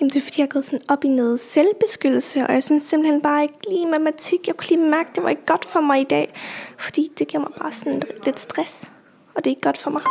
Jamen, det er fordi, jeg er gået sådan op i noget selvbeskyttelse, og jeg synes simpelthen bare ikke lige matematik. Jeg kunne lige mærke, det var ikke godt for mig i dag, fordi det giver mig bare sådan lidt stress, og det er ikke godt for mig.